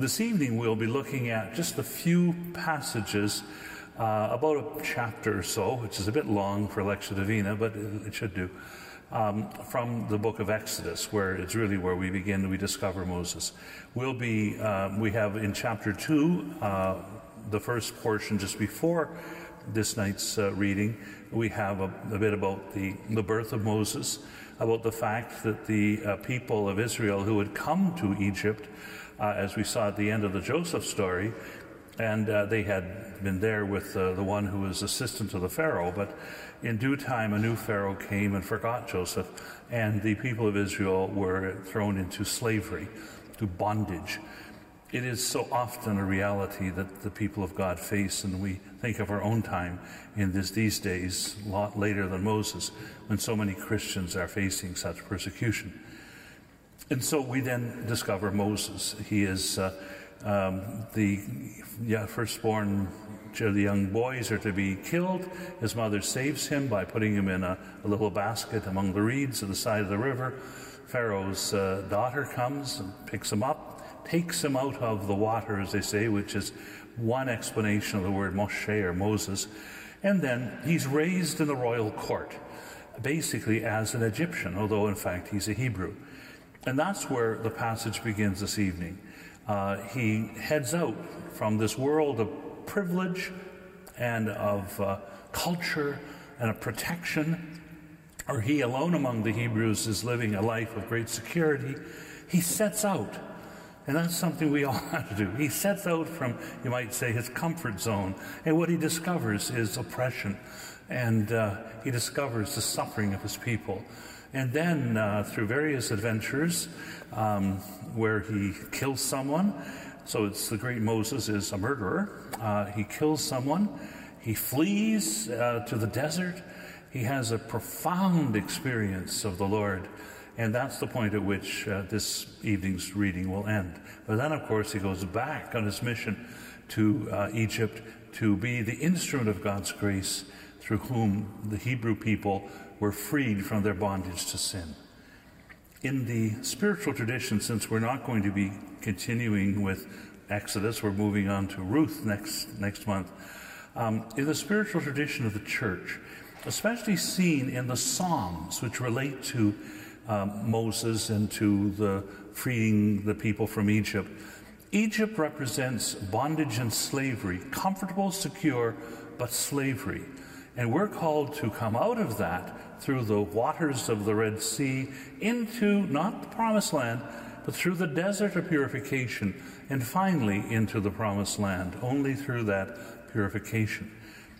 This evening we'll be looking at just a few passages, uh, about a chapter or so, which is a bit long for Lectio Divina, but it should do, um, from the book of Exodus, where it's really where we begin, we discover Moses. We'll be, uh, we have in chapter 2, uh, the first portion just before this night's uh, reading, we have a, a, bit about the, the birth of Moses, about the fact that the uh, people of Israel who had come to Egypt uh, as we saw at the end of the Joseph story. And uh, they had been there with uh, the one who was assistant to the Pharaoh. But in due time, a new Pharaoh came and forgot Joseph, and the people of Israel were thrown into slavery, to bondage. It is so often a reality that the people of God face, and we think of our own time in this, these days, a lot later than Moses, when so many Christians are facing such persecution. And so we then discover Moses. He is uh, um, the yeah, firstborn. The young boys are to be killed. His mother saves him by putting him in a, a little basket among the reeds at the side of the river. Pharaoh's uh, daughter comes and picks him up, takes him out of the water, as they say, which is one explanation of the word Moshe or Moses. And then he's raised in the royal court, basically as an Egyptian, although in fact he's a Hebrew. And that's where the passage begins this evening. Uh, he heads out from this world of privilege and of uh, culture and of protection, or he alone among the Hebrews is living a life of great security. He sets out. And that's something we all have to do. He sets out from, you might say, his comfort zone. And what he discovers is oppression. And uh, he discovers the suffering of his people. And then, uh, through various adventures um, where he kills someone, so it's the great Moses is a murderer. Uh, he kills someone. He flees uh, to the desert. He has a profound experience of the Lord. And that's the point at which uh, this evening's reading will end. But then, of course, he goes back on his mission to uh, Egypt to be the instrument of God's grace through whom the Hebrew people were freed from their bondage to sin. In the spiritual tradition, since we're not going to be continuing with Exodus, we're moving on to Ruth next, next month. Um, in the spiritual tradition of the church, especially seen in the Psalms, which relate to um, Moses and to the freeing the people from Egypt, Egypt represents bondage and slavery, comfortable, secure, but slavery. And we're called to come out of that through the waters of the Red Sea into not the promised land, but through the desert of purification, and finally into the promised land, only through that purification.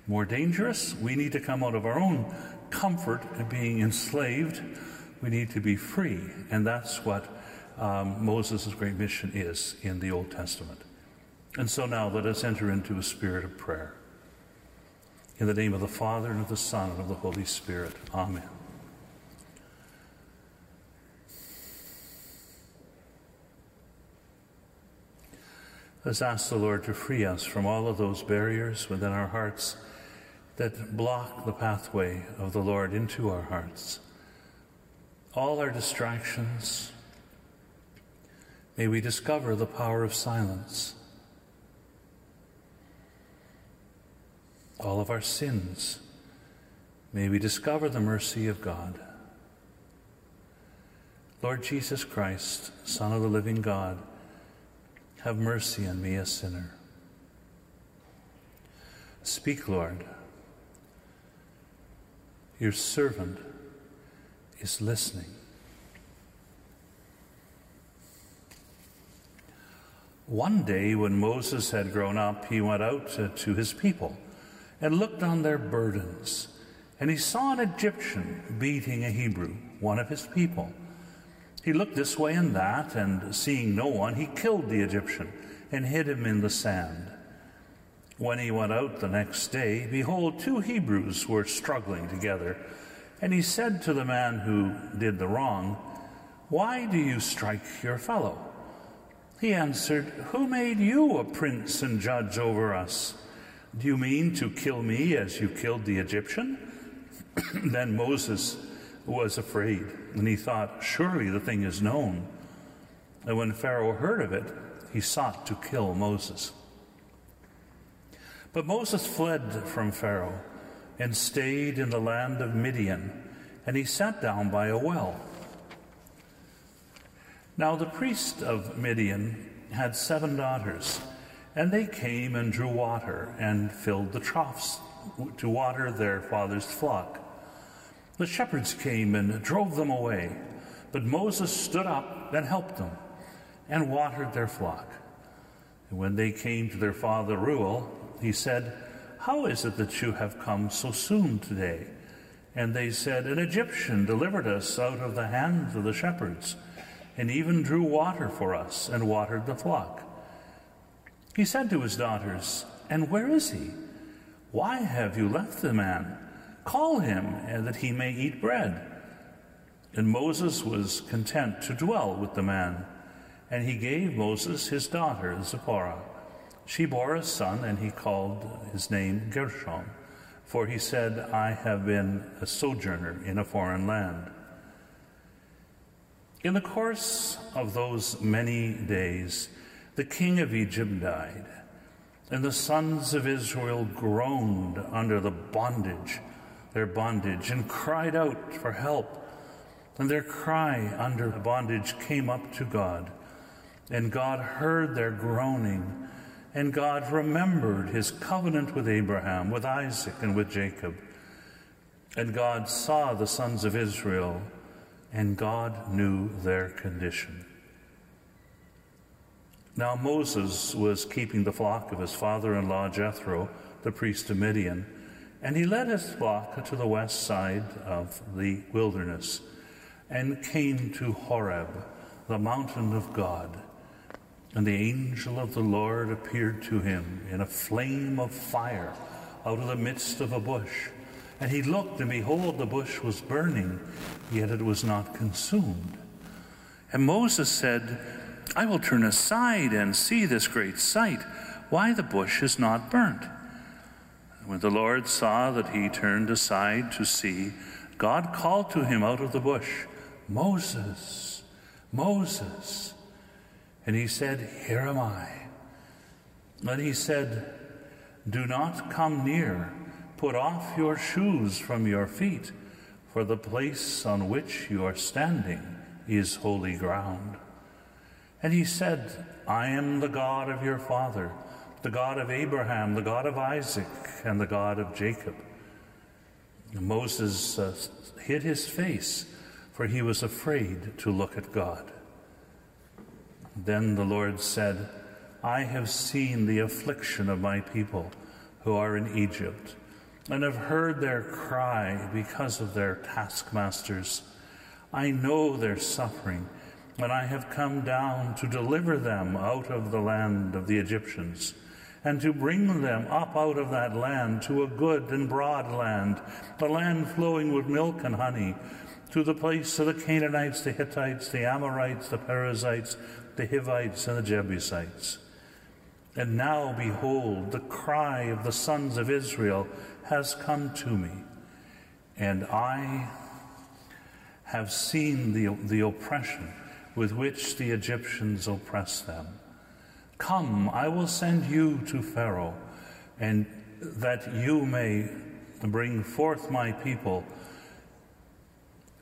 More dangerous, we need to come out of our own comfort of being enslaved. We need to be free, and that's what um, Moses' great mission is in the Old Testament. And so now let us enter into a spirit of prayer. In the name of the Father, and of the Son, and of the Holy Spirit. Amen. Let's ask the Lord to free us from all of those barriers within our hearts that block the pathway of the Lord into our hearts. All our distractions, may we discover the power of silence all of our sins. May we discover the mercy of God. Lord Jesus Christ, Son of the living God, have mercy on me, a sinner. Speak, Lord. Your servant is listening. One day, when Moses had grown up, he went out to, his people and looked on their burdens. And he saw an Egyptian beating a Hebrew, one of his people. He looked this way and that, and seeing no one, he killed the Egyptian and hid him in the sand. When he went out the next day, behold, two Hebrews were struggling together. And he said to the man who did the wrong, Why do you strike your fellow? He answered, Who made you a prince and judge over us? Do you mean to kill me as you killed the Egyptian? then Moses was afraid, and he thought, Surely the thing is known. And when Pharaoh heard of it, he sought to kill Moses. But Moses fled from Pharaoh and stayed in the land of Midian, and he sat down by a well. Now the priest of Midian had seven daughters, and they came and drew water and filled the troughs to water their father's flock. The shepherds came and drove them away, but Moses stood up and helped them and watered their flock. And when they came to their father Reuel, he said, How is it that you have come so soon today? And they said, An Egyptian delivered us out of the hands of the shepherds, and even drew water for us and watered the flock. He said to his daughters, And where is he? Why have you left the man? Call him, eh, that he may eat bread. And Moses was content to dwell with the man. And he gave Moses his daughter, Zipporah. She bore a son, and he called his name Gershom, for he said, I have been a sojourner in a foreign land. In the course of those many days, the king of Egypt died, and the sons of Israel groaned under the bondage, their bondage, and cried out for help. And their cry under the bondage came up to God. And God heard their groaning, and God remembered his covenant with Abraham, with Isaac, and with Jacob. And God saw the sons of Israel, and God knew their condition. Now Moses was keeping the flock of his father in law Jethro, the priest of Midian, and he led his flock to the west side of the wilderness and came to Horeb, the mountain of God. And the angel of the Lord appeared to him in a flame of fire out of the midst of a bush. And he looked, and behold, the bush was burning, yet it was not consumed. And Moses said, I will turn aside and see this great sight, why the bush is not burnt. when the Lord saw that he turned aside to see, God called to him out of the bush, Moses, Moses. And he said, Here am I. And he said, Do not come near. Put off your shoes from your feet, for the place on which you are standing is holy ground. And he said, I am the God of your father, the God of Abraham, the God of Isaac, and the God of Jacob. And Moses uh, hid his face, for he was afraid to look at God. Then the Lord said, I have seen the affliction of my people who are in Egypt, and have heard their cry because of their taskmasters. I know their suffering, and I have come down to deliver them out of the land of the Egyptians, and to bring them up out of that land to a good and broad land, a land flowing with milk and honey, to the place of the Canaanites, the Hittites, the Amorites, the Perizzites, the Hivites, and the Jebusites. And now, behold, the cry of the sons of Israel has come to me, and I have seen the, the oppression with which the Egyptians oppress them. Come, I will send you to Pharaoh, and that you may bring forth my people,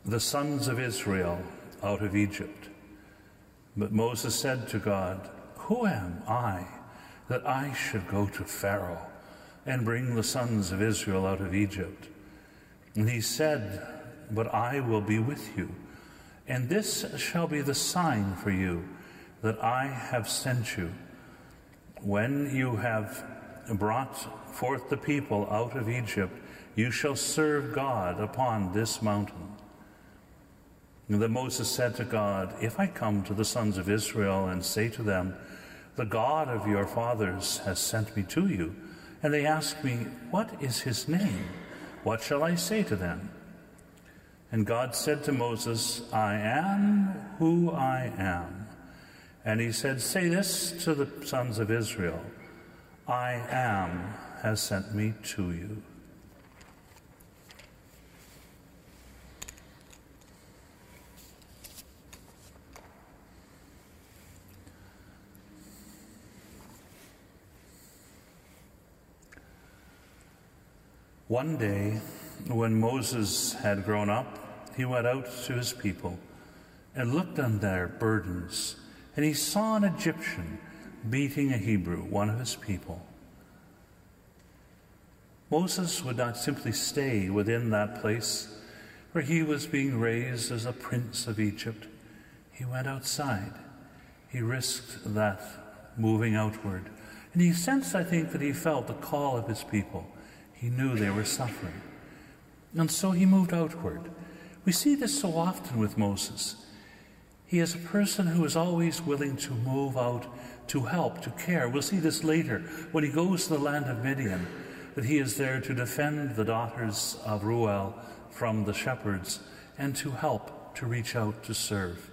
the sons of Israel, out of Egypt. But Moses said to God, Who am I that I should go to Pharaoh and bring the sons of Israel out of Egypt? And he said, But I will be with you and this shall be the sign for you that I have sent you. When you have brought forth the people out of Egypt, you shall serve God upon this mountain. And then Moses said to God, If I come to the sons of Israel and say to them, The God of your fathers has sent me to you, and they ask me, What is his name? What shall I say to them? And God said to Moses, I am who I am. And he said, Say this to the sons of Israel I am has sent me to you. One day, when Moses had grown up, he went out to his people and looked on their burdens, and he saw an Egyptian beating a Hebrew, one of his people. Moses would not simply stay within that place where he was being raised as a prince of Egypt. He went outside. He risked that moving outward. And he sensed, I think, that he felt the call of his people. He knew they were suffering. And so he moved outward. We see this so often with Moses. He is a person who is always willing to move out to help, to care. We'll see this later when he goes to the land of Midian, that he is there to defend the daughters of Reuel from the shepherds and to help, to reach out, to serve.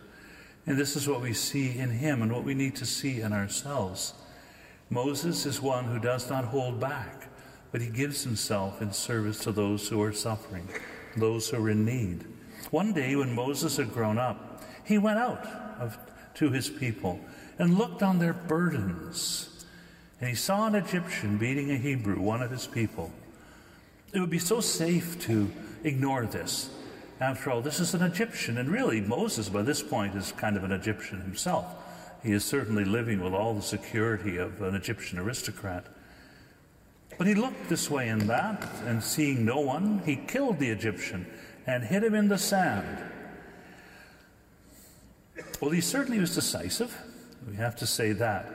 And this is what we see in him and what we need to see in ourselves. Moses is one who does not hold back, but he gives himself in service to those who are suffering, those who are in need. One day, when Moses had grown up, he went out of, to his people and looked on their burdens. And he saw an Egyptian beating a Hebrew, one of his people. It would be so safe to ignore this. After all, this is an Egyptian, and really, Moses by this point is kind of an Egyptian himself. He is certainly living with all the security of an Egyptian aristocrat. But he looked this way and that, and seeing no one, he killed the Egyptian and hid him in the sand. Well, he certainly was decisive. We have to say that.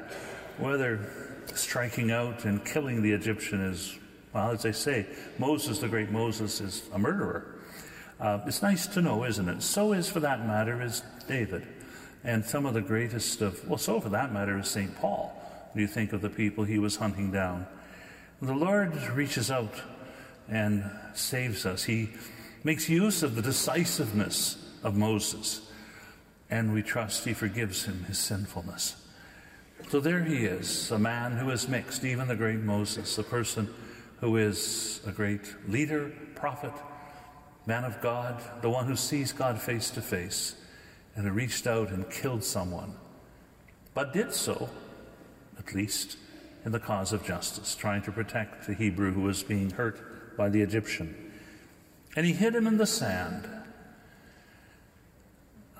Whether striking out and killing the Egyptian is, well, as I say, Moses, the great Moses, is a murderer. Uh, it's nice to know, isn't it? So is, for that matter, is David. And some of the greatest of, well, so for that matter, is St. Paul. Do you think of the people he was hunting down? The Lord reaches out and saves us. He makes use of the decisiveness of Moses and we trust he forgives him his sinfulness. So there he is, a man who is mixed, even the great Moses, a person who is a great leader, prophet, man of God, the one who sees God face to face, and who reached out and killed someone, but did so, at least, in the cause of justice, trying to protect the Hebrew who was being hurt by the Egyptian. And he hid him in the sand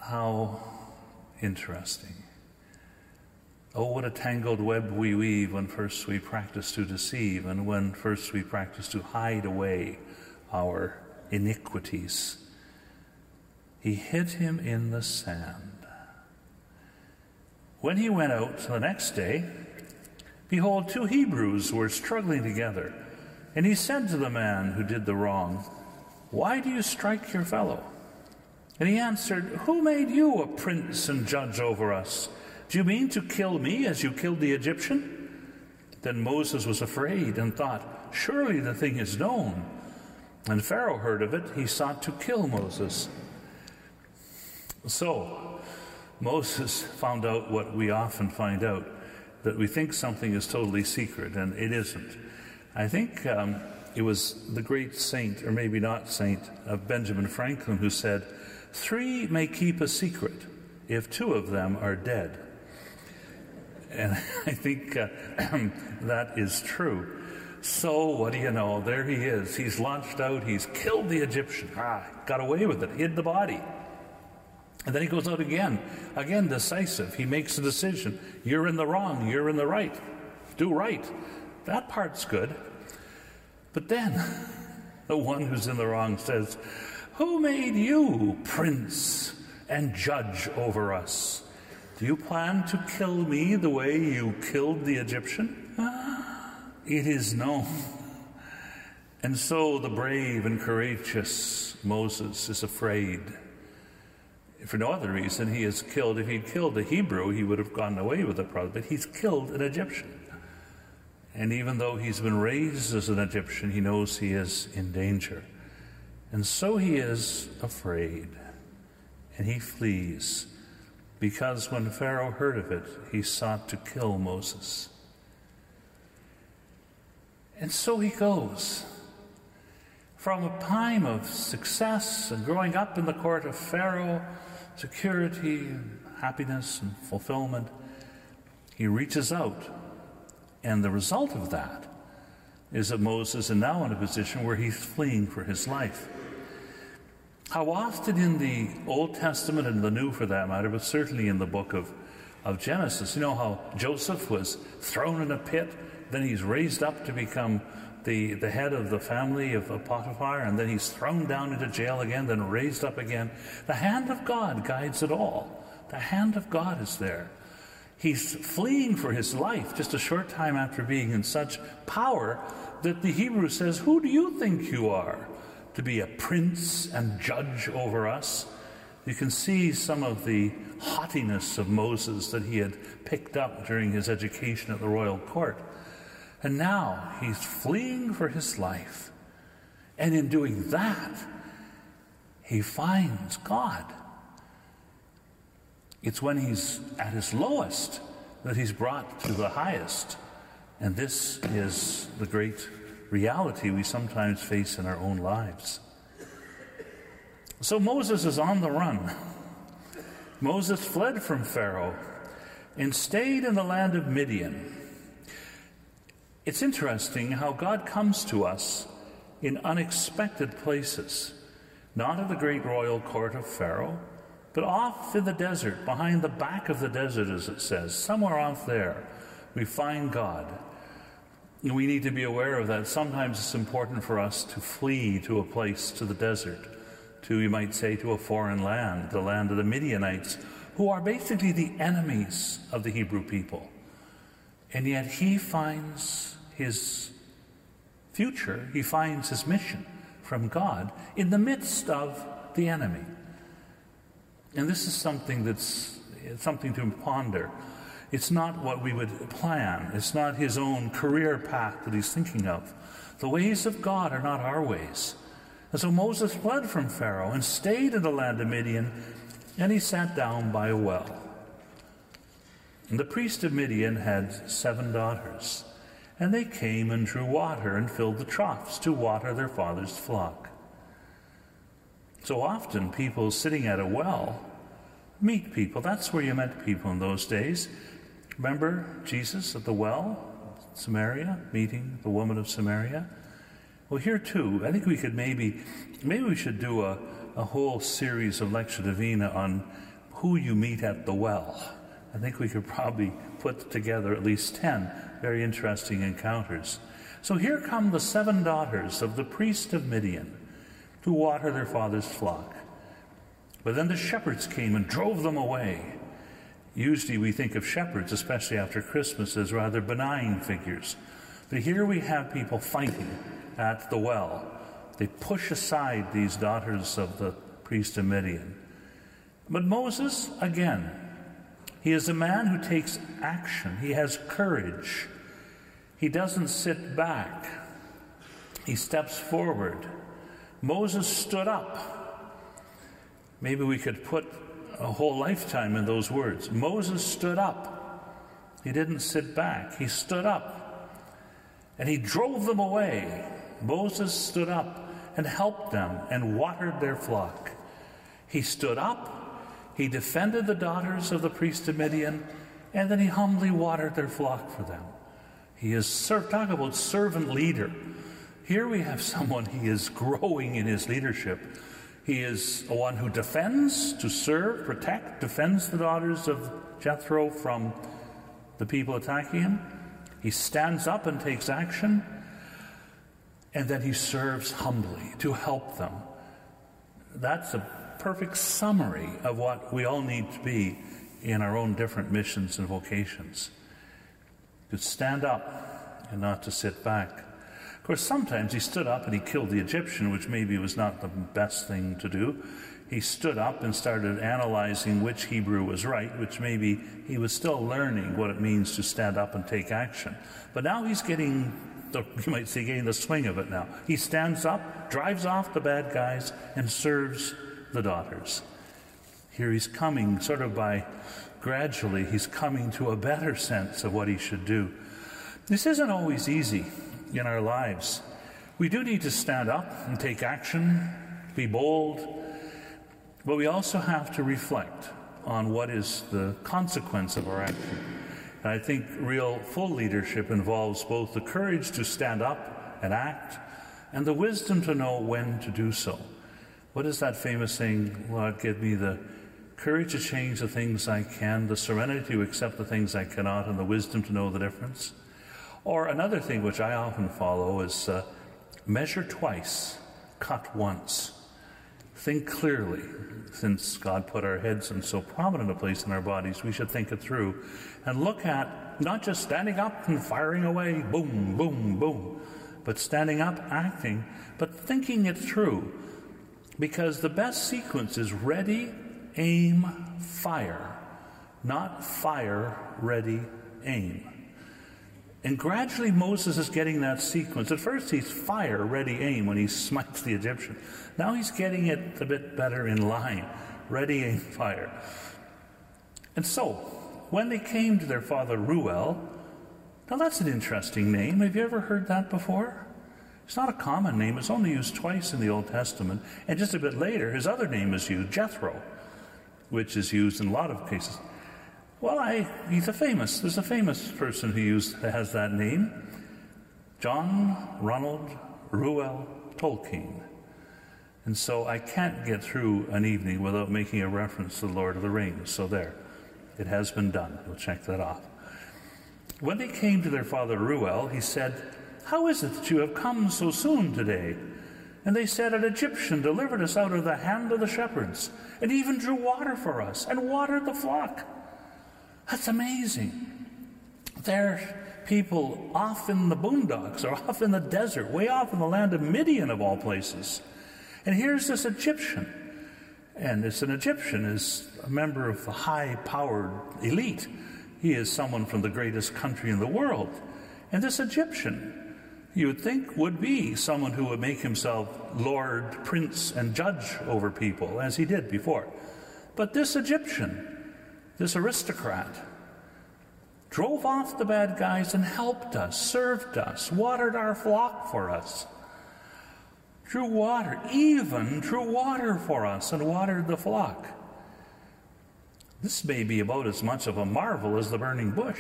how interesting. Oh, what a tangled web we weave when first we practice to deceive and when first we practice to hide away our iniquities. He hid him in the sand. When he went out the next day, behold, two Hebrews were struggling together. And he said to the man who did the wrong, Why do you strike your fellow? And he answered, Who made you a prince and judge over us? Do you mean to kill me as you killed the Egyptian? Then Moses was afraid and thought, Surely the thing is known. And Pharaoh heard of it. He sought to kill Moses. So, Moses found out what we often find out that we think something is totally secret, and it isn't. I think um, it was the great saint, or maybe not saint, of Benjamin Franklin who said, Three may keep a secret if two of them are dead. And I think uh, that is true. So, what do you know? There he is. He's launched out. He's killed the Egyptian. Ah, got away with it, hid the body. And then he goes out again, again decisive. He makes a decision. You're in the wrong, you're in the right. Do right. That part's good. But then the one who's in the wrong says, who made you prince and judge over us? Do you plan to kill me the way you killed the Egyptian? Ah, it is known. And so the brave and courageous Moses is afraid. For no other reason, he is killed. If he'd killed a Hebrew, he would have gone away with the problem. But he's killed an Egyptian. And even though he's been raised as an Egyptian, he knows he is in danger. And so he is afraid, and he flees, because when Pharaoh heard of it, he sought to kill Moses. And so he goes. From a time of success and growing up in the court of Pharaoh, security, and happiness, and fulfillment, he reaches out. And the result of that is that Moses is now in a position where he's fleeing for his life. How often in the Old Testament and the New for that matter, but certainly in the book of, of Genesis, you know how Joseph was thrown in a pit, then he's raised up to become the, the head of the family of, of Potiphar, and then he's thrown down into jail again, then raised up again. The hand of God guides it all. The hand of God is there. He's fleeing for his life just a short time after being in such power that the Hebrew says, Who do you think you are to be a prince and judge over us? You can see some of the haughtiness of Moses that he had picked up during his education at the royal court. And now he's fleeing for his life. And in doing that, he finds God. It's when he's at his lowest that he's brought to the highest. And this is the great reality we sometimes face in our own lives. So Moses is on the run. Moses fled from Pharaoh and stayed in the land of Midian. It's interesting how God comes to us in unexpected places, not at the great royal court of Pharaoh, but off in the desert, behind the back of the desert, as it says, somewhere off there, we find God. And we need to be aware of that. Sometimes it's important for us to flee to a place, to the desert, to, you might say, to a foreign land, the land of the Midianites, who are basically the enemies of the Hebrew people. And yet he finds his future, he finds his mission from God in the midst of the enemy. And this is something that's something to ponder. It's not what we would plan. It's not his own career path that he's thinking of. The ways of God are not our ways. And so Moses fled from Pharaoh and stayed in the land of Midian, and he sat down by a well. And the priest of Midian had seven daughters, and they came and drew water and filled the troughs to water their father's flock. So often, people sitting at a well meet people. That's where you met people in those days. Remember Jesus at the well, Samaria, meeting the woman of Samaria? Well, here too, I think we could maybe, maybe we should do a, a whole series of Lectio Divina on who you meet at the well. I think we could probably put together at least 10 very interesting encounters. So here come the seven daughters of the priest of Midian to water their father's flock. But then the shepherds came and drove them away. Usually we think of shepherds, especially after Christmas, as rather benign figures. But here we have people fighting at the well. They push aside these daughters of the priest of Midian. But Moses, again, he is a man who takes action. He has courage. He doesn't sit back. He steps forward. Moses stood up. Maybe we could put a whole lifetime in those words. Moses stood up. He didn't sit back, he stood up. And he drove them away. Moses stood up and helped them and watered their flock. He stood up, he defended the daughters of the priest of Midian, and then he humbly watered their flock for them. He is served, talk about servant leader. Here we have someone, he is growing in his leadership. He is one who defends, to serve, protect, defends the daughters of Jethro from the people attacking him. He stands up and takes action, and then he serves humbly to help them. That's a perfect summary of what we all need to be in our own different missions and vocations. To stand up and not to sit back. Of course, sometimes he stood up and he killed the Egyptian, which maybe was not the best thing to do. He stood up and started analyzing which Hebrew was right, which maybe he was still learning what it means to stand up and take action. But now he's getting, the, you might say, getting the swing of it now. He stands up, drives off the bad guys, and serves the daughters. Here he's coming, sort of by gradually, he's coming to a better sense of what he should do. This isn't always easy in our lives. We do need to stand up and take action, be bold, but we also have to reflect on what is the consequence of our action. And I think real full leadership involves both the courage to stand up and act, and the wisdom to know when to do so. What is that famous saying? Lord, give me the courage to change the things I can, the serenity to accept the things I cannot, and the wisdom to know the difference. Or another thing which I often follow is uh, measure twice, cut once. Think clearly. Since God put our heads in so prominent a place in our bodies, we should think it through and look at not just standing up and firing away, boom, boom, boom, but standing up, acting, but thinking it through. Because the best sequence is ready, aim, fire, not fire, ready, aim. And gradually Moses is getting that sequence. At first he's fire, ready, aim when he smites the Egyptian. Now he's getting it a bit better in line. Ready, aim, fire. And so, when they came to their father Reuel, now that's an interesting name. Have you ever heard that before? It's not a common name. It's only used twice in the Old Testament. And just a bit later, his other name is used, Jethro, which is used in a lot of cases. Well, I, he's a famous, there's a famous person who used, has that name. John Ronald Reuel Tolkien. And so I can't get through an evening without making a reference to the Lord of the Rings. So there, it has been done. We'll check that off. When they came to their father Reuel, he said, How is it that you have come so soon today? And they said, An Egyptian delivered us out of the hand of the shepherds, and even drew water for us, and watered the flock. That's amazing. There's people off in the boondocks or off in the desert, way off in the land of Midian, of all places. And here's this Egyptian. And it's an Egyptian, is a member of the high powered elite. He is someone from the greatest country in the world. And this Egyptian, you would think, would be someone who would make himself lord, prince, and judge over people, as he did before. But this Egyptian, this aristocrat, drove off the bad guys and helped us, served us, watered our flock for us, drew water, even drew water for us and watered the flock. This may be about as much of a marvel as the burning bush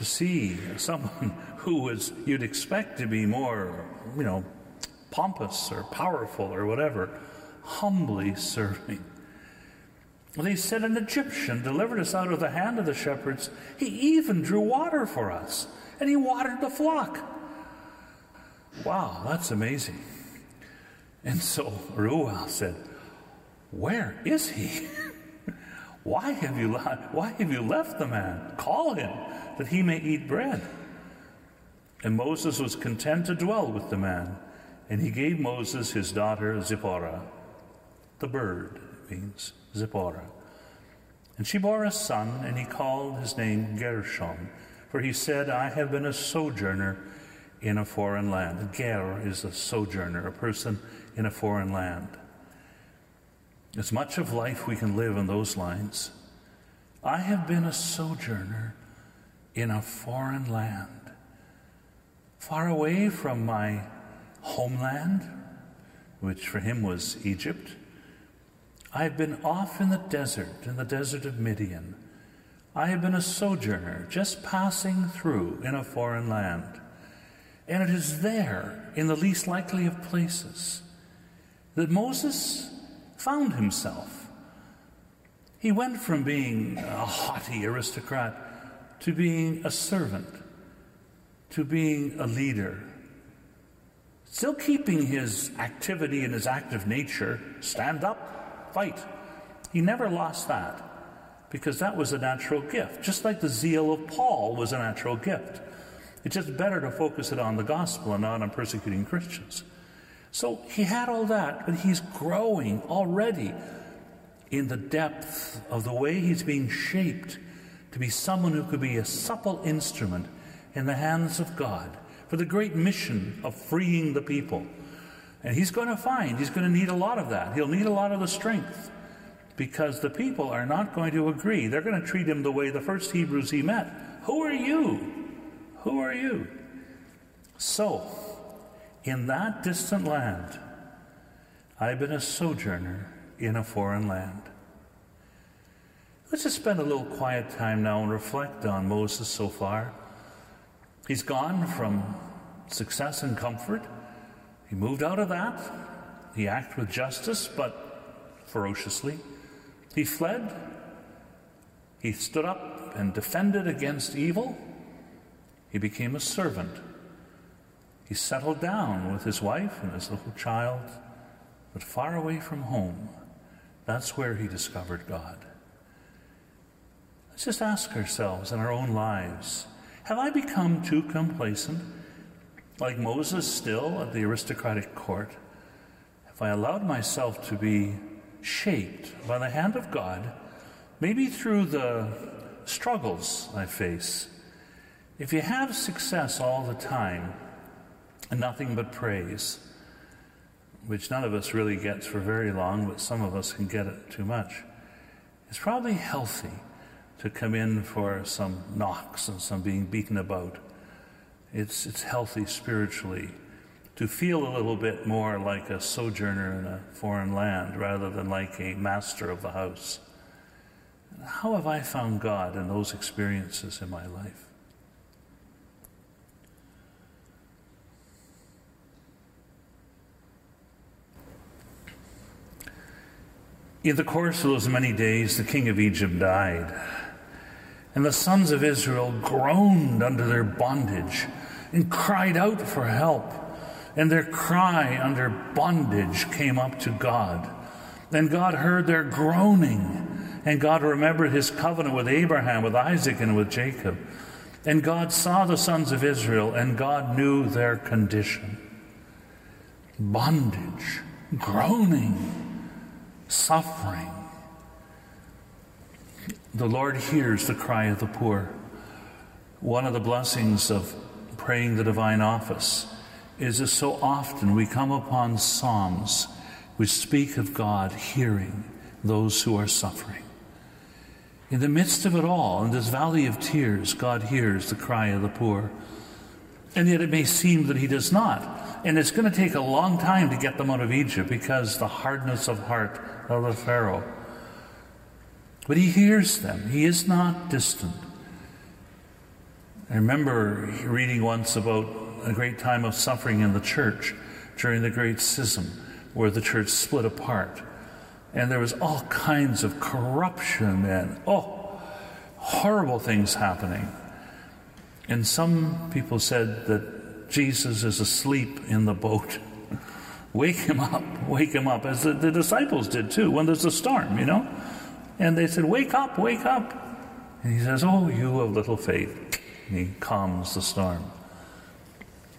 to see someone who is you'd expect to be more, you know, pompous or powerful or whatever, humbly serving they said, An Egyptian delivered us out of the hand of the shepherds. He even drew water for us, and he watered the flock. Wow, that's amazing. And so Reuel said, Where is he? why, have you, why have you left the man? Call him, that he may eat bread. And Moses was content to dwell with the man, and he gave Moses his daughter Zipporah. The bird means. Zipporah. And she bore a son, and he called his name Gershom, for he said, I have been a sojourner in a foreign land. Ger is a sojourner, a person in a foreign land. As much of life we can live in those lines. I have been a sojourner in a foreign land, far away from my homeland, which for him was Egypt, I have been off in the desert, in the desert of Midian. I have been a sojourner, just passing through in a foreign land. And it is there, in the least likely of places, that Moses found himself. He went from being a haughty aristocrat to being a servant, to being a leader. Still keeping his activity and his active nature, stand up, fight. He never lost that because that was a natural gift, just like the zeal of Paul was a natural gift. It's just better to focus it on the gospel and not on persecuting Christians. So he had all that, but he's growing already in the depth of the way he's being shaped to be someone who could be a supple instrument in the hands of God for the great mission of freeing the people. And he's going to find he's going to need a lot of that. He'll need a lot of the strength because the people are not going to agree. They're going to treat him the way the first Hebrews he met. Who are you? Who are you? So, in that distant land, I've been a sojourner in a foreign land. Let's just spend a little quiet time now and reflect on Moses so far. He's gone from success and comfort. He moved out of that. He acted with justice, but ferociously. He fled. He stood up and defended against evil. He became a servant. He settled down with his wife and his little child, but far away from home. That's where he discovered God. Let's just ask ourselves in our own lives have I become too complacent, like Moses still at the aristocratic court? Have I allowed myself to be shaped by the hand of God, maybe through the struggles I face? If you have success all the time and nothing but praise, which none of us really gets for very long, but some of us can get it too much, it's probably healthy to come in for some knocks and some being beaten about. It's, it's healthy spiritually to feel a little bit more like a sojourner in a foreign land rather than like a master of the house. How have I found God in those experiences in my life? In the course of those many days, the king of Egypt died. And the sons of Israel groaned under their bondage and cried out for help. And their cry under bondage came up to God. And God heard their groaning. And God remembered his covenant with Abraham, with Isaac, and with Jacob. And God saw the sons of Israel, and God knew their condition bondage, groaning, suffering. The Lord hears the cry of the poor. One of the blessings of praying the divine office is that so often we come upon psalms which speak of God hearing those who are suffering. In the midst of it all, in this valley of tears, God hears the cry of the poor. And yet it may seem that He does not. And it's going to take a long time to get them out of Egypt because the hardness of heart of the Pharaoh. But he hears them, he is not distant. I remember reading once about a great time of suffering in the church during the Great Schism, where the church split apart. And there was all kinds of corruption and, oh, horrible things happening. And some people said that Jesus is asleep in the boat. wake him up, wake him up, as the, the disciples did too, when there's a storm, you know? And they said, Wake up, wake up. And he says, Oh, you of little faith. And he calms the storm.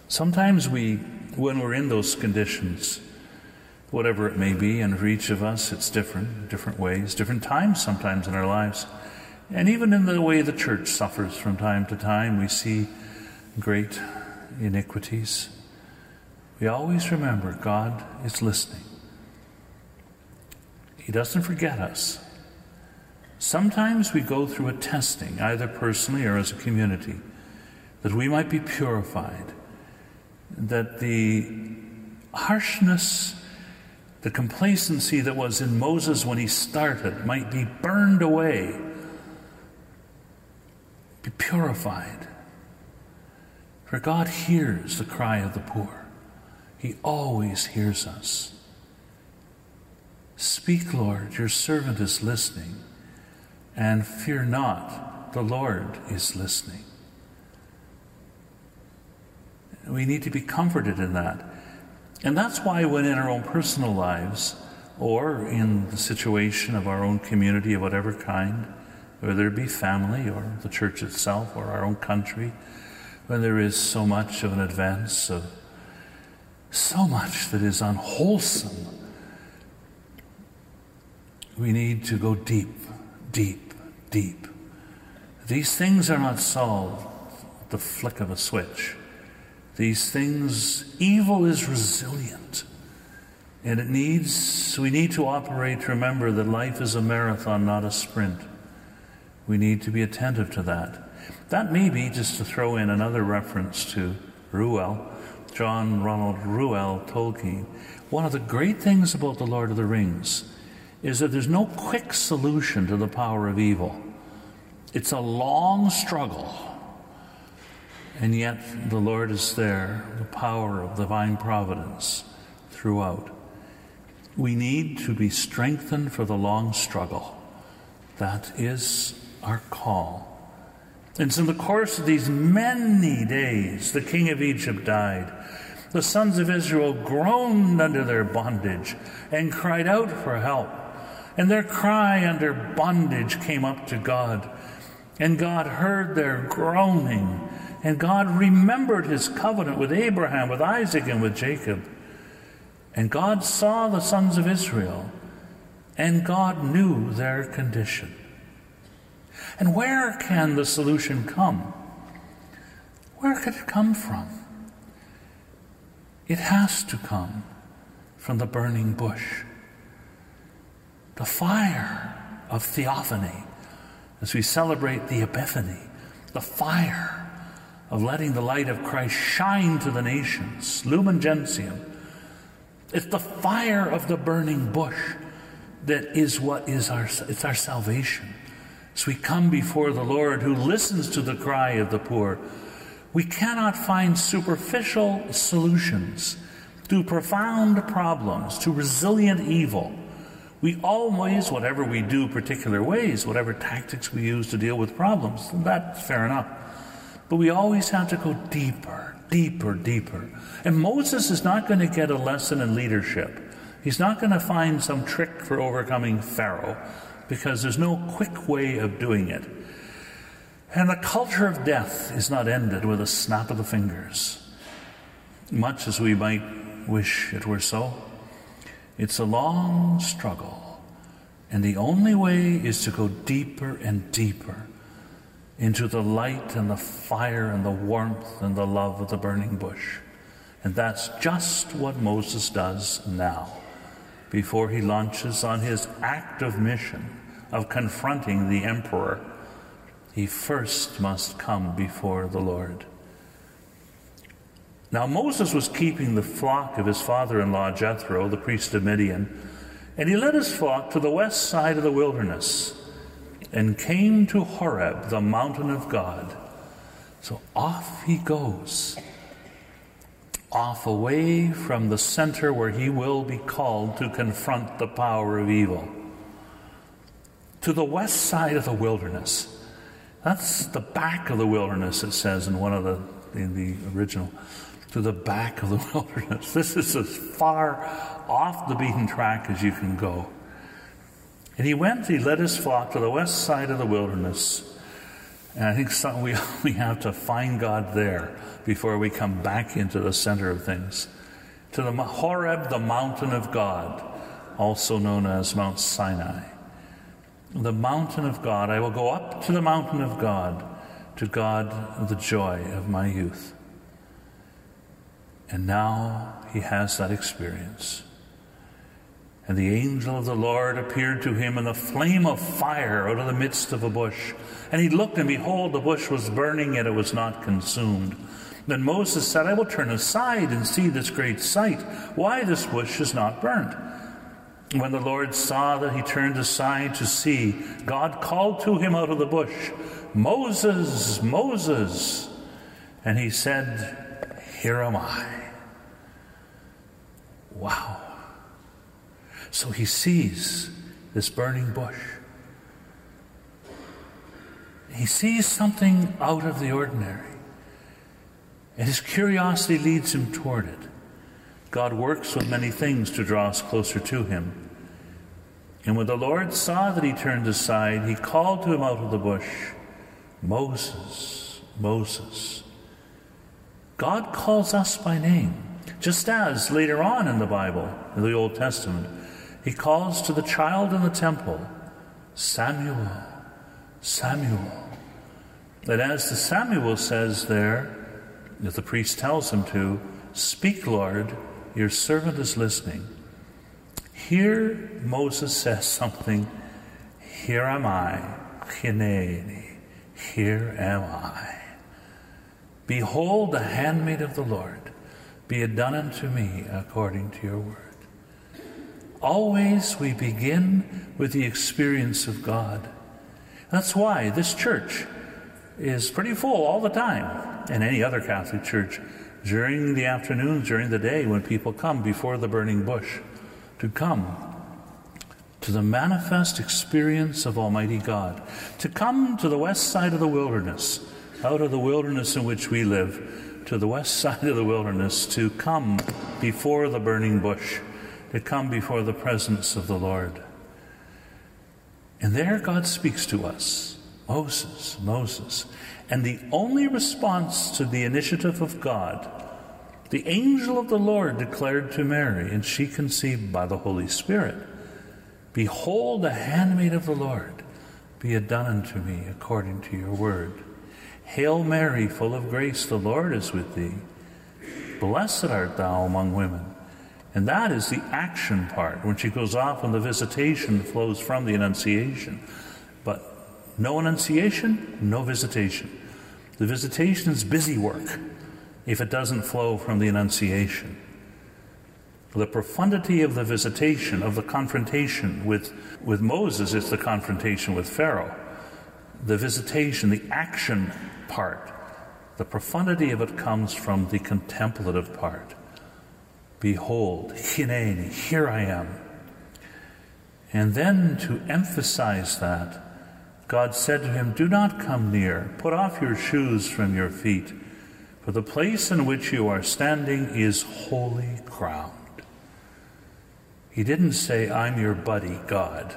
Sometimes we, when we're in those conditions, whatever it may be, and for each of us it's different, different ways, different times sometimes in our lives. And even in the way the church suffers from time to time, we see great iniquities. We always remember God is listening. He doesn't forget us. Sometimes we go through a testing, either personally or as a community, that we might be purified, that the harshness, the complacency that was in Moses when he started might be burned away, be purified. For God hears the cry of the poor, He always hears us. Speak, Lord, your servant is listening. And fear not, the Lord is listening. We need to be comforted in that. And that's why, when in our own personal lives, or in the situation of our own community of whatever kind, whether it be family or the church itself or our own country, when there is so much of an advance of so much that is unwholesome, we need to go deep deep, deep. These things are not solved at the flick of a switch. These things, evil is resilient. And it needs, we need to operate to remember that life is a marathon, not a sprint. We need to be attentive to that. That may be, just to throw in another reference to Reuel, John Ronald Reuel Tolkien. One of the great things about The Lord of the Rings is that there's no quick solution to the power of evil. It's a long struggle. And yet the Lord is there, the power of divine providence throughout. We need to be strengthened for the long struggle. That is our call. And so, in the course of these many days, the king of Egypt died. The sons of Israel groaned under their bondage and cried out for help. And their cry under bondage came up to God. And God heard their groaning. And God remembered his covenant with Abraham, with Isaac, and with Jacob. And God saw the sons of Israel, and God knew their condition. And where can the solution come? Where could it come from? It has to come from the burning bush. The fire of theophany as we celebrate the Epiphany, the fire of letting the light of Christ shine to the nations, lumen gentium. It's the fire of the burning bush that is what is our it's our salvation. As we come before the Lord who listens to the cry of the poor, we cannot find superficial solutions to profound problems, to resilient evil. We always, whatever we do, particular ways, whatever tactics we use to deal with problems, that's fair enough. But we always have to go deeper, deeper, deeper. And Moses is not going to get a lesson in leadership. He's not going to find some trick for overcoming Pharaoh because there's no quick way of doing it. And the culture of death is not ended with a snap of the fingers, much as we might wish it were so. It's a long struggle, and the only way is to go deeper and deeper into the light and the fire and the warmth and the love of the burning bush. And that's just what Moses does now before he launches on his active mission of confronting the emperor, he first must come before the Lord. Now, Moses was keeping the flock of his father in law Jethro, the priest of Midian, and he led his flock to the west side of the wilderness and came to Horeb, the mountain of God. So off he goes, off away from the center where he will be called to confront the power of evil to the west side of the wilderness. That's the back of the wilderness, it says in one of the, in the original. To the back of the wilderness. This is as far off the beaten track as you can go. And he went, he led his flock to the west side of the wilderness. And I think some, we, we have to find God there before we come back into the center of things. To the Horeb, the mountain of God, also known as Mount Sinai the mountain of God. I will go up to the mountain of God, to God the joy of my youth. And now he has that experience. And the angel of the Lord appeared to him in the flame of fire out of the midst of a bush. And he looked, and behold, the bush was burning, yet it was not consumed. Then Moses said, I will turn aside and see this great sight, why this bush is not burnt. When the Lord saw that he turned aside to see, God called to him out of the bush, Moses, Moses. And he said, Here am I. Wow. So he sees this burning bush. He sees something out of the ordinary. And his curiosity leads him toward it. God works with many things to draw us closer to Him. And when the Lord saw that he turned aside, he called to him out of the bush, Moses, Moses. God calls us by name, just as later on in the Bible, in the Old Testament, he calls to the child in the temple, Samuel, Samuel. And as the Samuel says there, that the priest tells him to, Speak, Lord, your servant is listening. Here, Moses says something Here am I, Hineni, here am I. Behold, the handmaid of the Lord, be it done unto me according to your word. Always we begin with the experience of God. That's why this church is pretty full all the time. and any other Catholic church during the afternoons, during the day, when people come before the burning bush, to come to the manifest experience of Almighty God, to come to the west side of the wilderness, out of the wilderness in which we live, to the west side of the wilderness, to come before the burning bush, to come before the presence of the Lord. And there God speaks to us Moses, Moses. And the only response to the initiative of God, the angel of the Lord declared to Mary, and she conceived by the Holy Spirit Behold, the handmaid of the Lord, be it done unto me according to your word. Hail Mary, full of grace, the Lord is with thee. Blessed art thou among women. And that is the action part. When she goes off and the visitation flows from the Annunciation. But no Annunciation, no visitation. The visitation is busy work if it doesn't flow from the Annunciation. The profundity of the visitation, of the confrontation with, with Moses, is the confrontation with Pharaoh. The visitation, the action part, the profundity of it comes from the contemplative part. Behold, hineni, here I am. And then to emphasize that, God said to him, Do not come near, put off your shoes from your feet, for the place in which you are standing is holy ground. He didn't say, I'm your buddy, God.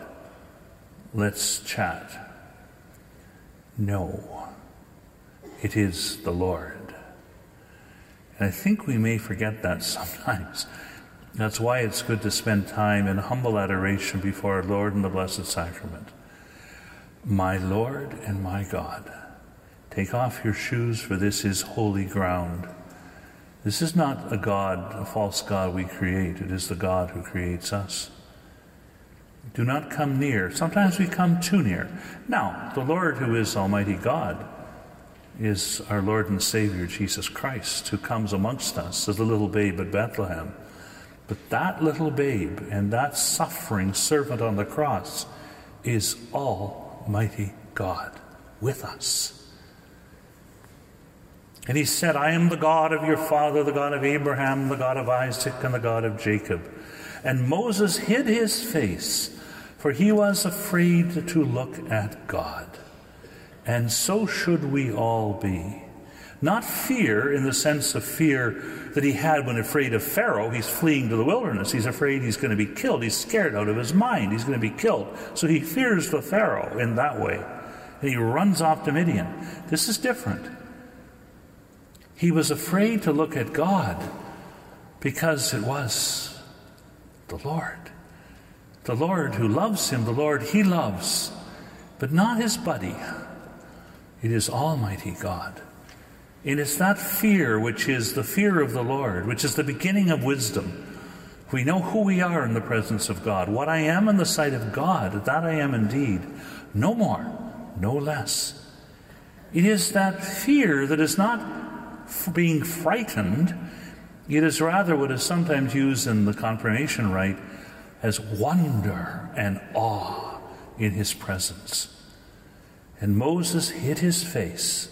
Let's chat. No, it is the Lord. And I think we may forget that sometimes. That's why it's good to spend time in humble adoration before our Lord in the Blessed Sacrament. My Lord and my God, take off your shoes, for this is holy ground. This is not a God, a false God we create. It is the God who creates us. Do not come near. Sometimes we come too near. Now, the Lord, who is Almighty God, is our Lord and Savior, Jesus Christ, who comes amongst us as a little babe at Bethlehem. But that little babe and that suffering servant on the cross is Almighty God with us. And he said, I am the God of your father, the God of Abraham, the God of Isaac, and the God of Jacob. And Moses hid his face, for he was afraid to look at God. And so should we all be. Not fear in the sense of fear that he had when afraid of Pharaoh. He's fleeing to the wilderness. He's afraid he's going to be killed. He's scared out of his mind. He's going to be killed. So he fears the Pharaoh in that way. And he runs off to Midian. This is different. He was afraid to look at God because it was the Lord. The Lord who loves him, the Lord he loves, but not his buddy. It is Almighty God. And It is that fear which is the fear of the Lord, which is the beginning of wisdom. We know who we are in the presence of God. What I am in the sight of God, that I am indeed. No more, no less. It is that fear that is not being frightened. It is rather what is sometimes used in the confirmation rite as wonder and awe in his presence. And Moses hid his face,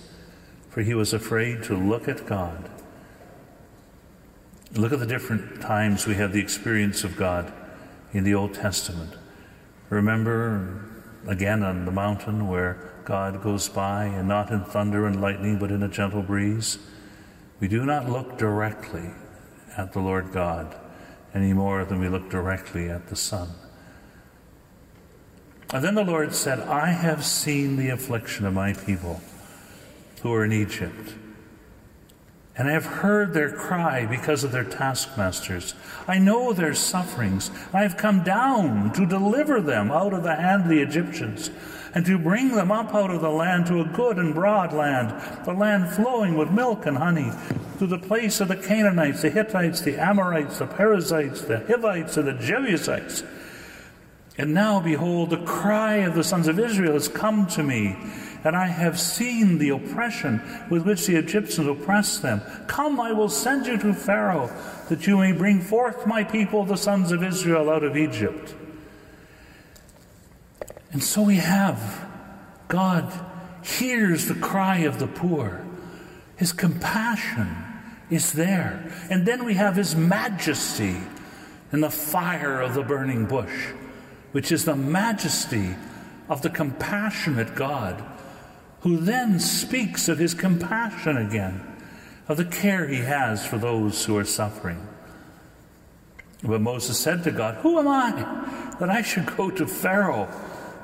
for he was afraid to look at God. Look at the different times we have the experience of God in the Old Testament. Remember again on the mountain where God goes by, and not in thunder and lightning, but in a gentle breeze. We do not look directly at the Lord God any more than we look directly at the sun. And then the Lord said, I have seen the affliction of my people who are in Egypt. And I have heard their cry because of their taskmasters. I know their sufferings. I have come down to deliver them out of the hand of the Egyptians and to bring them up out of the land to a good and broad land, the land flowing with milk and honey, to the place of the Canaanites, the Hittites, the Amorites, the Perizzites, the Hivites, and the Jebusites. And now, behold, the cry of the sons of Israel has come to me, and I have seen the oppression with which the Egyptians oppress them. Come, I will send you to Pharaoh, that you may bring forth my people, the sons of Israel, out of Egypt. And so we have God hears the cry of the poor. His compassion is there. And then we have His majesty in the fire of the burning bush, which is the majesty of the compassionate God, who then speaks of His compassion again, of the care He has for those who are suffering. But Moses said to God, Who am I that I should go to Pharaoh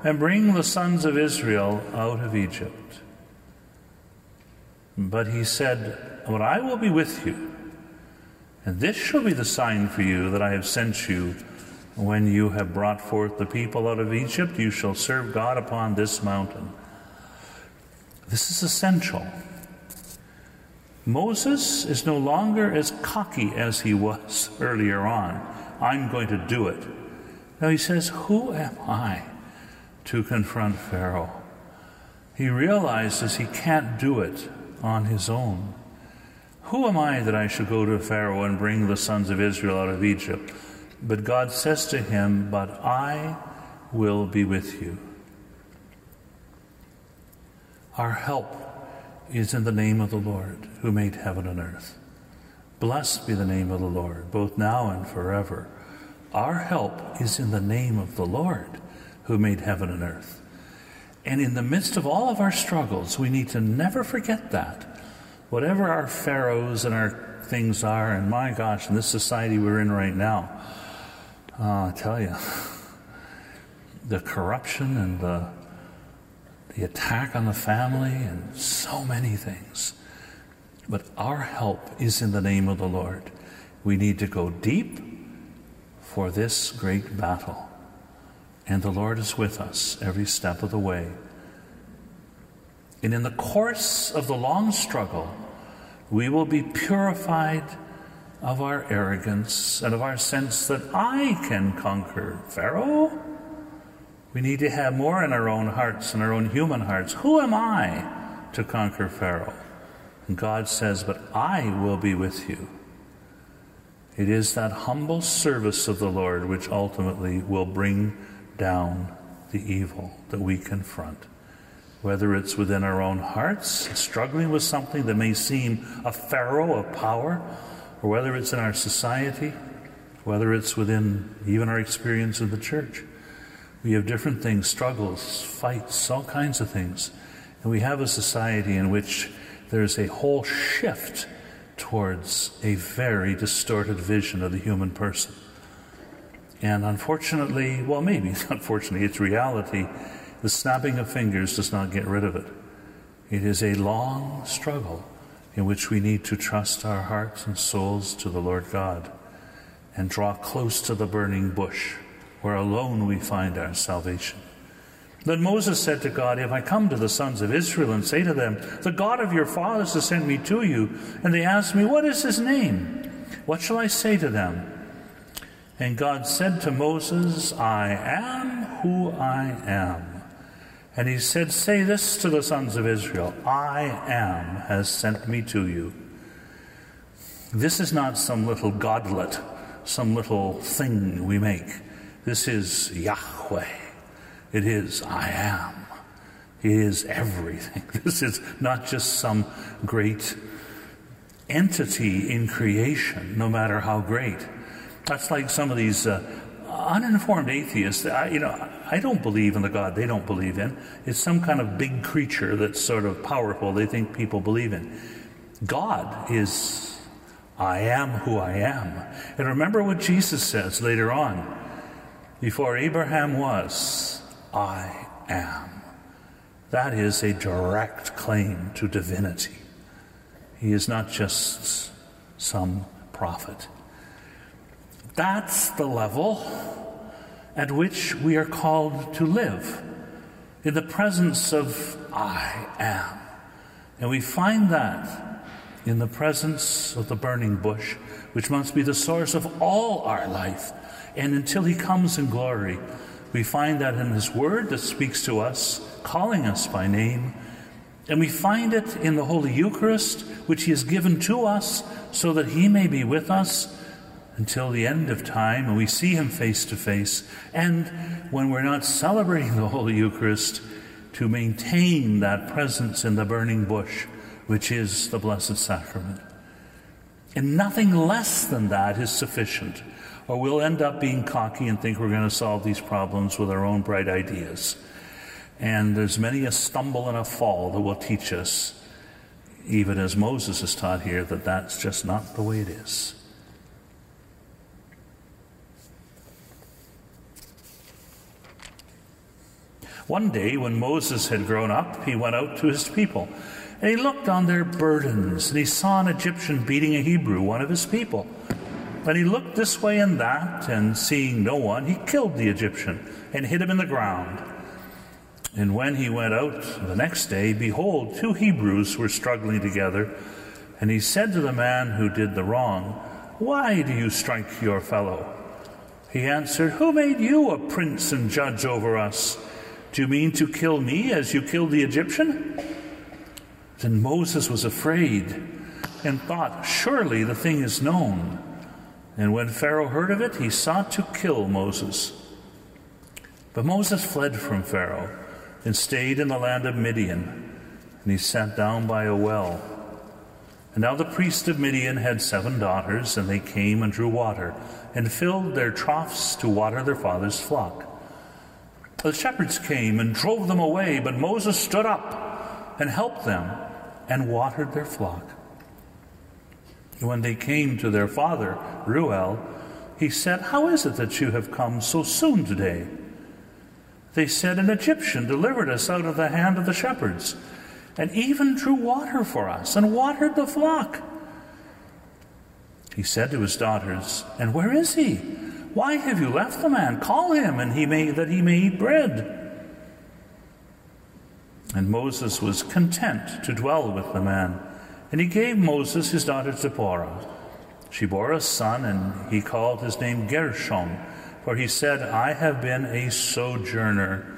and bring the sons of Israel out of Egypt? But he said, But I will be with you, and this shall be the sign for you that I have sent you. When you have brought forth the people out of Egypt, you shall serve God upon this mountain. This is essential. Moses is no longer as cocky as he was earlier on. I'm going to do it. Now he says, Who am I to confront Pharaoh? He realizes he can't do it on his own. Who am I that I should go to Pharaoh and bring the sons of Israel out of Egypt? But God says to him, But I will be with you. Our help is in the name of the Lord who made heaven and earth. Blessed be the name of the Lord, both now and forever. Our help is in the name of the Lord who made heaven and earth. And in the midst of all of our struggles, we need to never forget that. Whatever our pharaohs and our things are, and my gosh, in this society we're in right now, uh, I tell you, the corruption and the the attack on the family, and so many things. But our help is in the name of the Lord. We need to go deep for this great battle. And the Lord is with us every step of the way. And in the course of the long struggle, we will be purified of our arrogance and of our sense that I can conquer Pharaoh. We need to have more in our own hearts and our own human hearts. Who am I to conquer Pharaoh? And God says, But I will be with you. It is that humble service of the Lord which ultimately will bring down the evil that we confront. Whether it's within our own hearts, struggling with something that may seem a pharaoh of power, or whether it's in our society, whether it's within even our experience in the church. We have different things, struggles, fights, all kinds of things. And we have a society in which there's a whole shift towards a very distorted vision of the human person. And unfortunately, well, maybe unfortunately, it's reality. The snapping of fingers does not get rid of it. It is a long struggle in which we need to trust our hearts and souls to the Lord God and draw close to the burning bush where alone we find our salvation. Then Moses said to God, If I come to the sons of Israel and say to them, The God of your fathers has sent me to you, and they ask me, What is his name? What shall I say to them? And God said to Moses, I am who I am. And he said, Say this to the sons of Israel I am has sent me to you. This is not some little godlet, some little thing we make. This is Yahweh. It is I am. It is everything. This is not just some great entity in creation, no matter how great. That's like some of these uh, uninformed atheists. I, you know, I don't believe in the God they don't believe in. It's some kind of big creature that's sort of powerful they think people believe in. God is I am who I am. And remember what Jesus says later on before Abraham was, I am. That is a direct claim to divinity. He is not just some prophet. That's the level at which we are called to live in the presence of I am. And we find that in the presence of the burning bush, which must be the source of all our life and until he comes in glory, we find that in his word that speaks to us, calling us by name. And we find it in the Holy Eucharist, which he has given to us so that he may be with us until the end of time and we see him face to face. And when we're not celebrating the Holy Eucharist, to maintain that presence in the burning bush which is the Blessed Sacrament. And nothing less than that is sufficient, or we'll end up being cocky and think we're going to solve these problems with our own bright ideas. And there's many a stumble and a fall that will teach us, even as Moses is taught here, that that's just not the way it is. One day, when Moses had grown up, he went out to his people. And he looked on their burdens, and he saw an Egyptian beating a Hebrew, one of his people. And he looked this way and that, and seeing no one, he killed the Egyptian and hid him in the ground. And when he went out the next day, behold, two Hebrews were struggling together. And he said to the man who did the wrong, Why do you strike your fellow? He answered, Who made you a prince and judge over us? Do you mean to kill me as you killed the Egyptian? Then Moses was afraid and thought, Surely the thing is known. And when Pharaoh heard of it, he sought to kill Moses. But Moses fled from Pharaoh and stayed in the land of Midian, and he sat down by a well. And now the priest of Midian had seven daughters, and they came and drew water, and filled their troughs to water their father's flock. The shepherds came and drove them away, but Moses stood up and helped them and watered their flock. When they came to their father, Reuel, he said, How is it that you have come so soon today? They said, An Egyptian delivered us out of the hand of the shepherds, and even drew water for us, and watered the flock. He said to his daughters, And where is he? Why have you left the man? Call him, and he may that he may eat bread. And Moses was content to dwell with the man. And he gave Moses his daughter Zipporah. She bore a son, and he called his name Gershom, for he said, I have been a sojourner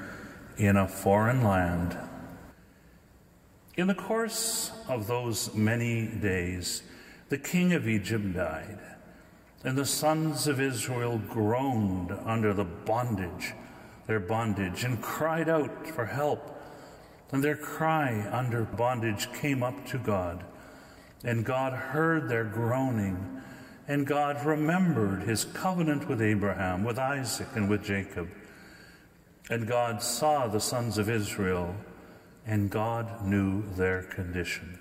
in a foreign land. In the course of those many days, the king of Egypt died. And the sons of Israel groaned under the bondage, their bondage, and cried out for help. And their cry under bondage came up to God. And God heard their groaning. And God remembered his covenant with Abraham, with Isaac, and with Jacob. And God saw the sons of Israel, and God knew their condition.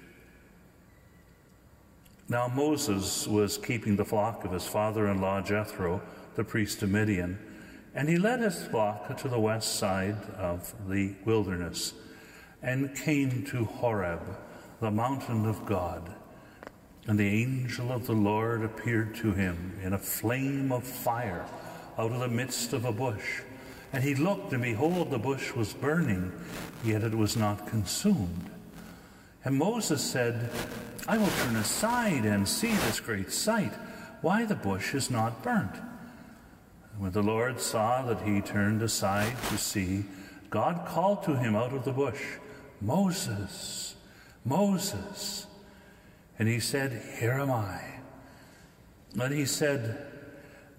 Now Moses was keeping the flock of his father in law Jethro, the priest of Midian, and he led his flock to the west side of the wilderness and came to Horeb, the mountain of God. And the angel of the Lord appeared to him in a flame of fire out of the midst of a bush. And he looked, and behold, the bush was burning, yet it was not consumed. And Moses said, I will turn aside and see this great sight, why the bush is not burnt. When the Lord saw that he turned aside to see, God called to him out of the bush, Moses, Moses. And he said, Here am I. Then he said,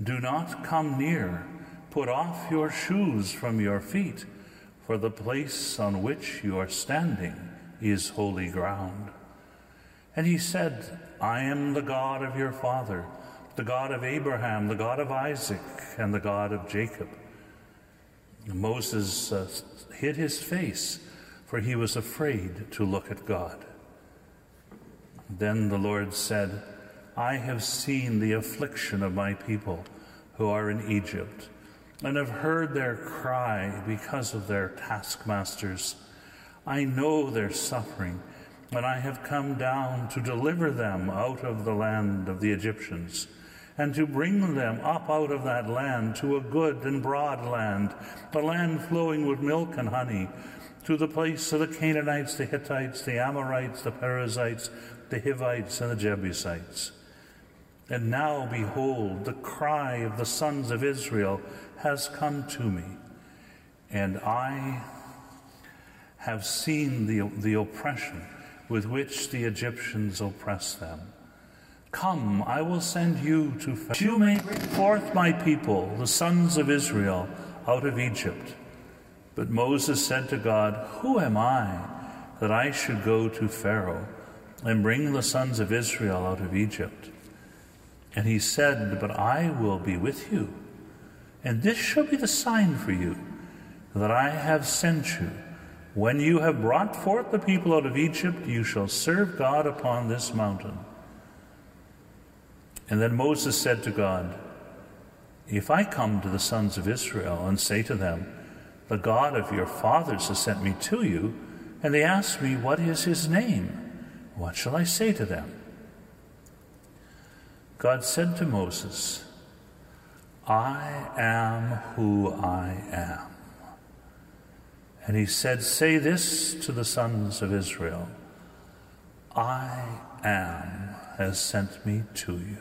Do not come near. Put off your shoes from your feet, for the place on which you are standing is holy ground. And he said, I am the God of your father, the God of Abraham, the God of Isaac, and the God of Jacob. Moses uh, hid his face, for he was afraid to look at God. Then the Lord said, I have seen the affliction of my people who are in Egypt, and have heard their cry because of their taskmasters. I know their suffering, and I have come down to deliver them out of the land of the Egyptians, and to bring them up out of that land to a good and broad land, a land flowing with milk and honey, to the place of the Canaanites, the Hittites, the Amorites, the Perizzites, the Hivites, and the Jebusites. And now, behold, the cry of the sons of Israel has come to me, and I have seen the, the oppression with which the Egyptians oppress them. Come, I will send you to Pharaoh. You may bring forth my people, the sons of Israel, out of Egypt. But Moses said to God, Who am I that I should go to Pharaoh and bring the sons of Israel out of Egypt. And he said, But I will be with you, and this shall be the sign for you that I have sent you. When you have brought forth the people out of Egypt, you shall serve God upon this mountain. And then Moses said to God, If I come to the sons of Israel and say to them, The God of your fathers has sent me to you, and they ask me, What is his name? What shall I say to them? God said to Moses, I am who I am. And he said, Say this to the sons of Israel I am has sent me to you.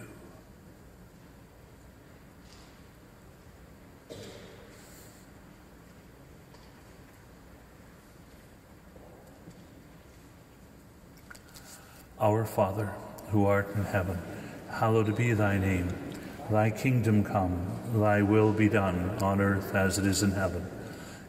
Our Father, who art in heaven, hallowed be thy name. Thy kingdom come, thy will be done on earth as it is in heaven.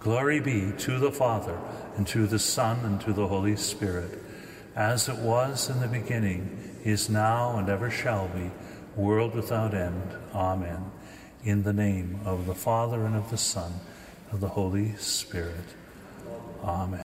Glory be to the Father, and to the Son, and to the Holy Spirit, as it was in the beginning, is now, and ever shall be, world without end. Amen. In the name of the Father, and of the Son, and of the Holy Spirit. Amen.